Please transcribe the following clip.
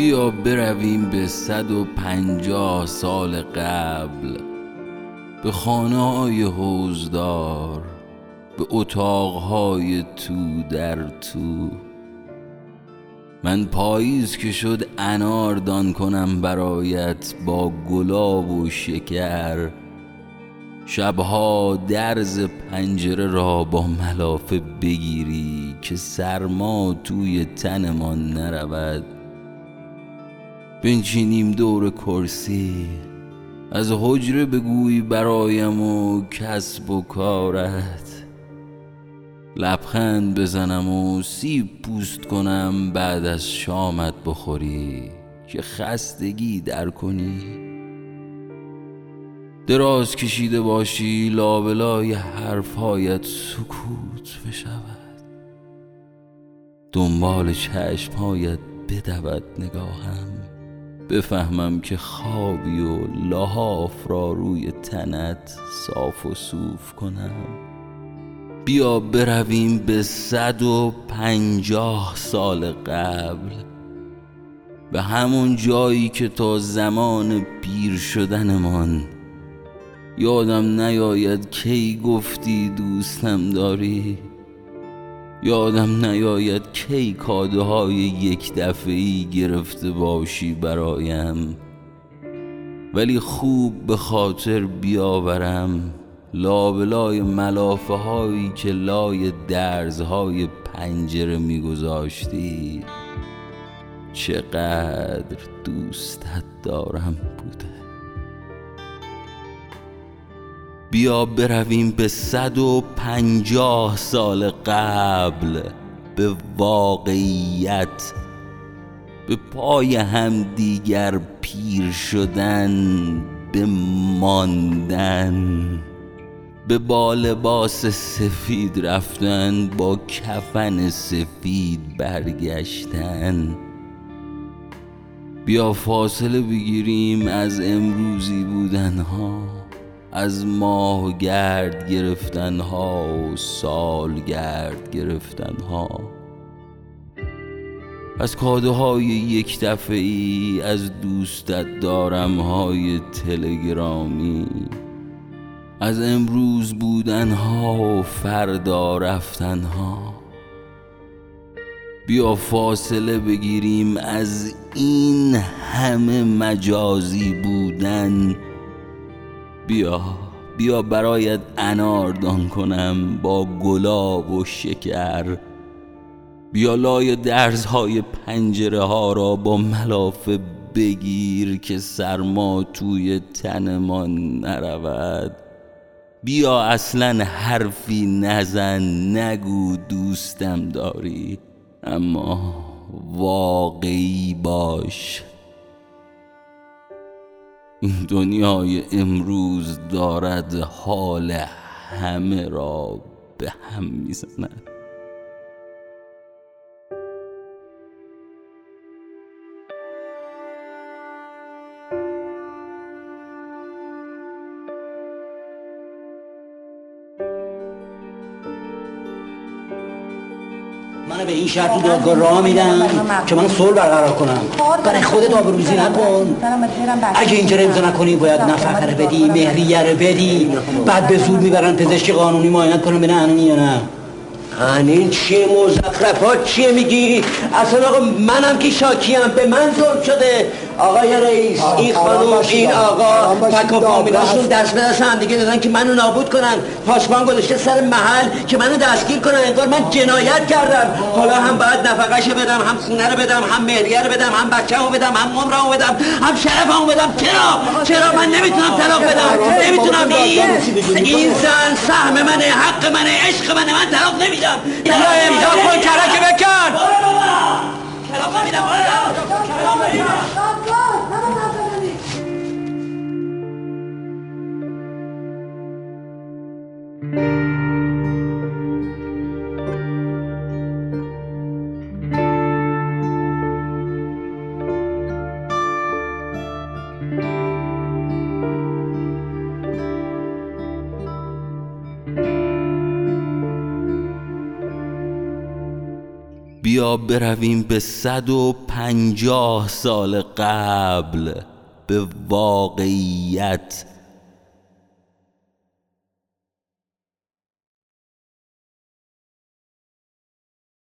بیا برویم به صد و پنجاه سال قبل. به خانه های حوزدار به اتاقهای تو در تو. من پاییز که شد انار دان کنم برایت با گلاب و شکر. شبها درز پنجره را با ملافه بگیری که سرما توی تنمان نرود. بنشینیم دور کرسی. از حجره بگوی برایم و کسب و کارت. لبخند بزنم و سیب پوست کنم بعد از شامت بخوری. که خستگی در کنی. دراز کشیده باشی لابلای حرفهایت سکوت بشود. دنبال چشمهایت بدود نگاهم. بفهمم که خوابی و لحاف را روی تنت صاف و صوف کنم. بیا برویم به صد و پنجاه سال قبل به همون جایی که تا زمان پیر شدنمان. یادم نیاید کی گفتی دوستم داری؟ یادم نیاید کی کاده های یک دفعی گرفته باشی برایم. ولی خوب به خاطر بیاورم لابلای ملافه هایی که لای درزهای پنجره میگذاشتی. چقدر دوستت دارم بوده. بیا برویم به صد و پنجاه سال قبل به واقعیت به پای هم دیگر پیر شدن به ماندن به با لباس سفید رفتن با کفن سفید برگشتن. بیا فاصله بگیریم از امروزی بودنها. از ماه گرد گرفتن ها و سال گرد گرفتن ها. از کاده های یک دفعه ای از دوستت دارم های تلگرامی. از امروز بودن ها و فردا رفتن ها. بیا فاصله بگیریم از این همه مجازی بودن بیا بیا برایت انار دان کنم با گلاب و شکر. بیا لای درزهای پنجره ها را با ملافه بگیر که سرما توی تنمان نرود. بیا اصلا حرفی نزن نگو دوستم داری اما واقعی باش. این دنیای امروز دارد حال همه را به هم می‌زند. من به این شرط دادگاه راه میدم که من صلح برقرار کنم برای خودت آبروزی نکن. اگه اینجا امضا نکنی باید نفقه رو بدی مهریه رو بدی. بعد به زور می‌برن پزشک قانونی معاینت کنم ببینن یا نه. این چیه مزخرفات چیه میگی؟ اصلا آقا منم که شاکیم به من ظلم شده. آقای رئیس این خانوم این آقا. تک و فامیلاشون دست به دست هم دیگه دادن که منو نابود کنن. پاسبان گذاشته سر محل که منو دستگیر کنن. انگار من جنایت کردم. حالا هم باید نفقهشو بدم هم خونه رو بدم هم مهریه رو بدم هم بچه‌مو بدم هم عمرمو بدم هم شرفمو بدم. چرا؟ چرا من نمی‌تونم طلاق بدم؟ نمی‌تونم. این این زن سهم منه حق منه عشق منه. من طلاق نمیدم. امضا کن کرک بکن. بیا برویم به صد و پنجاه سال قبل به واقعیت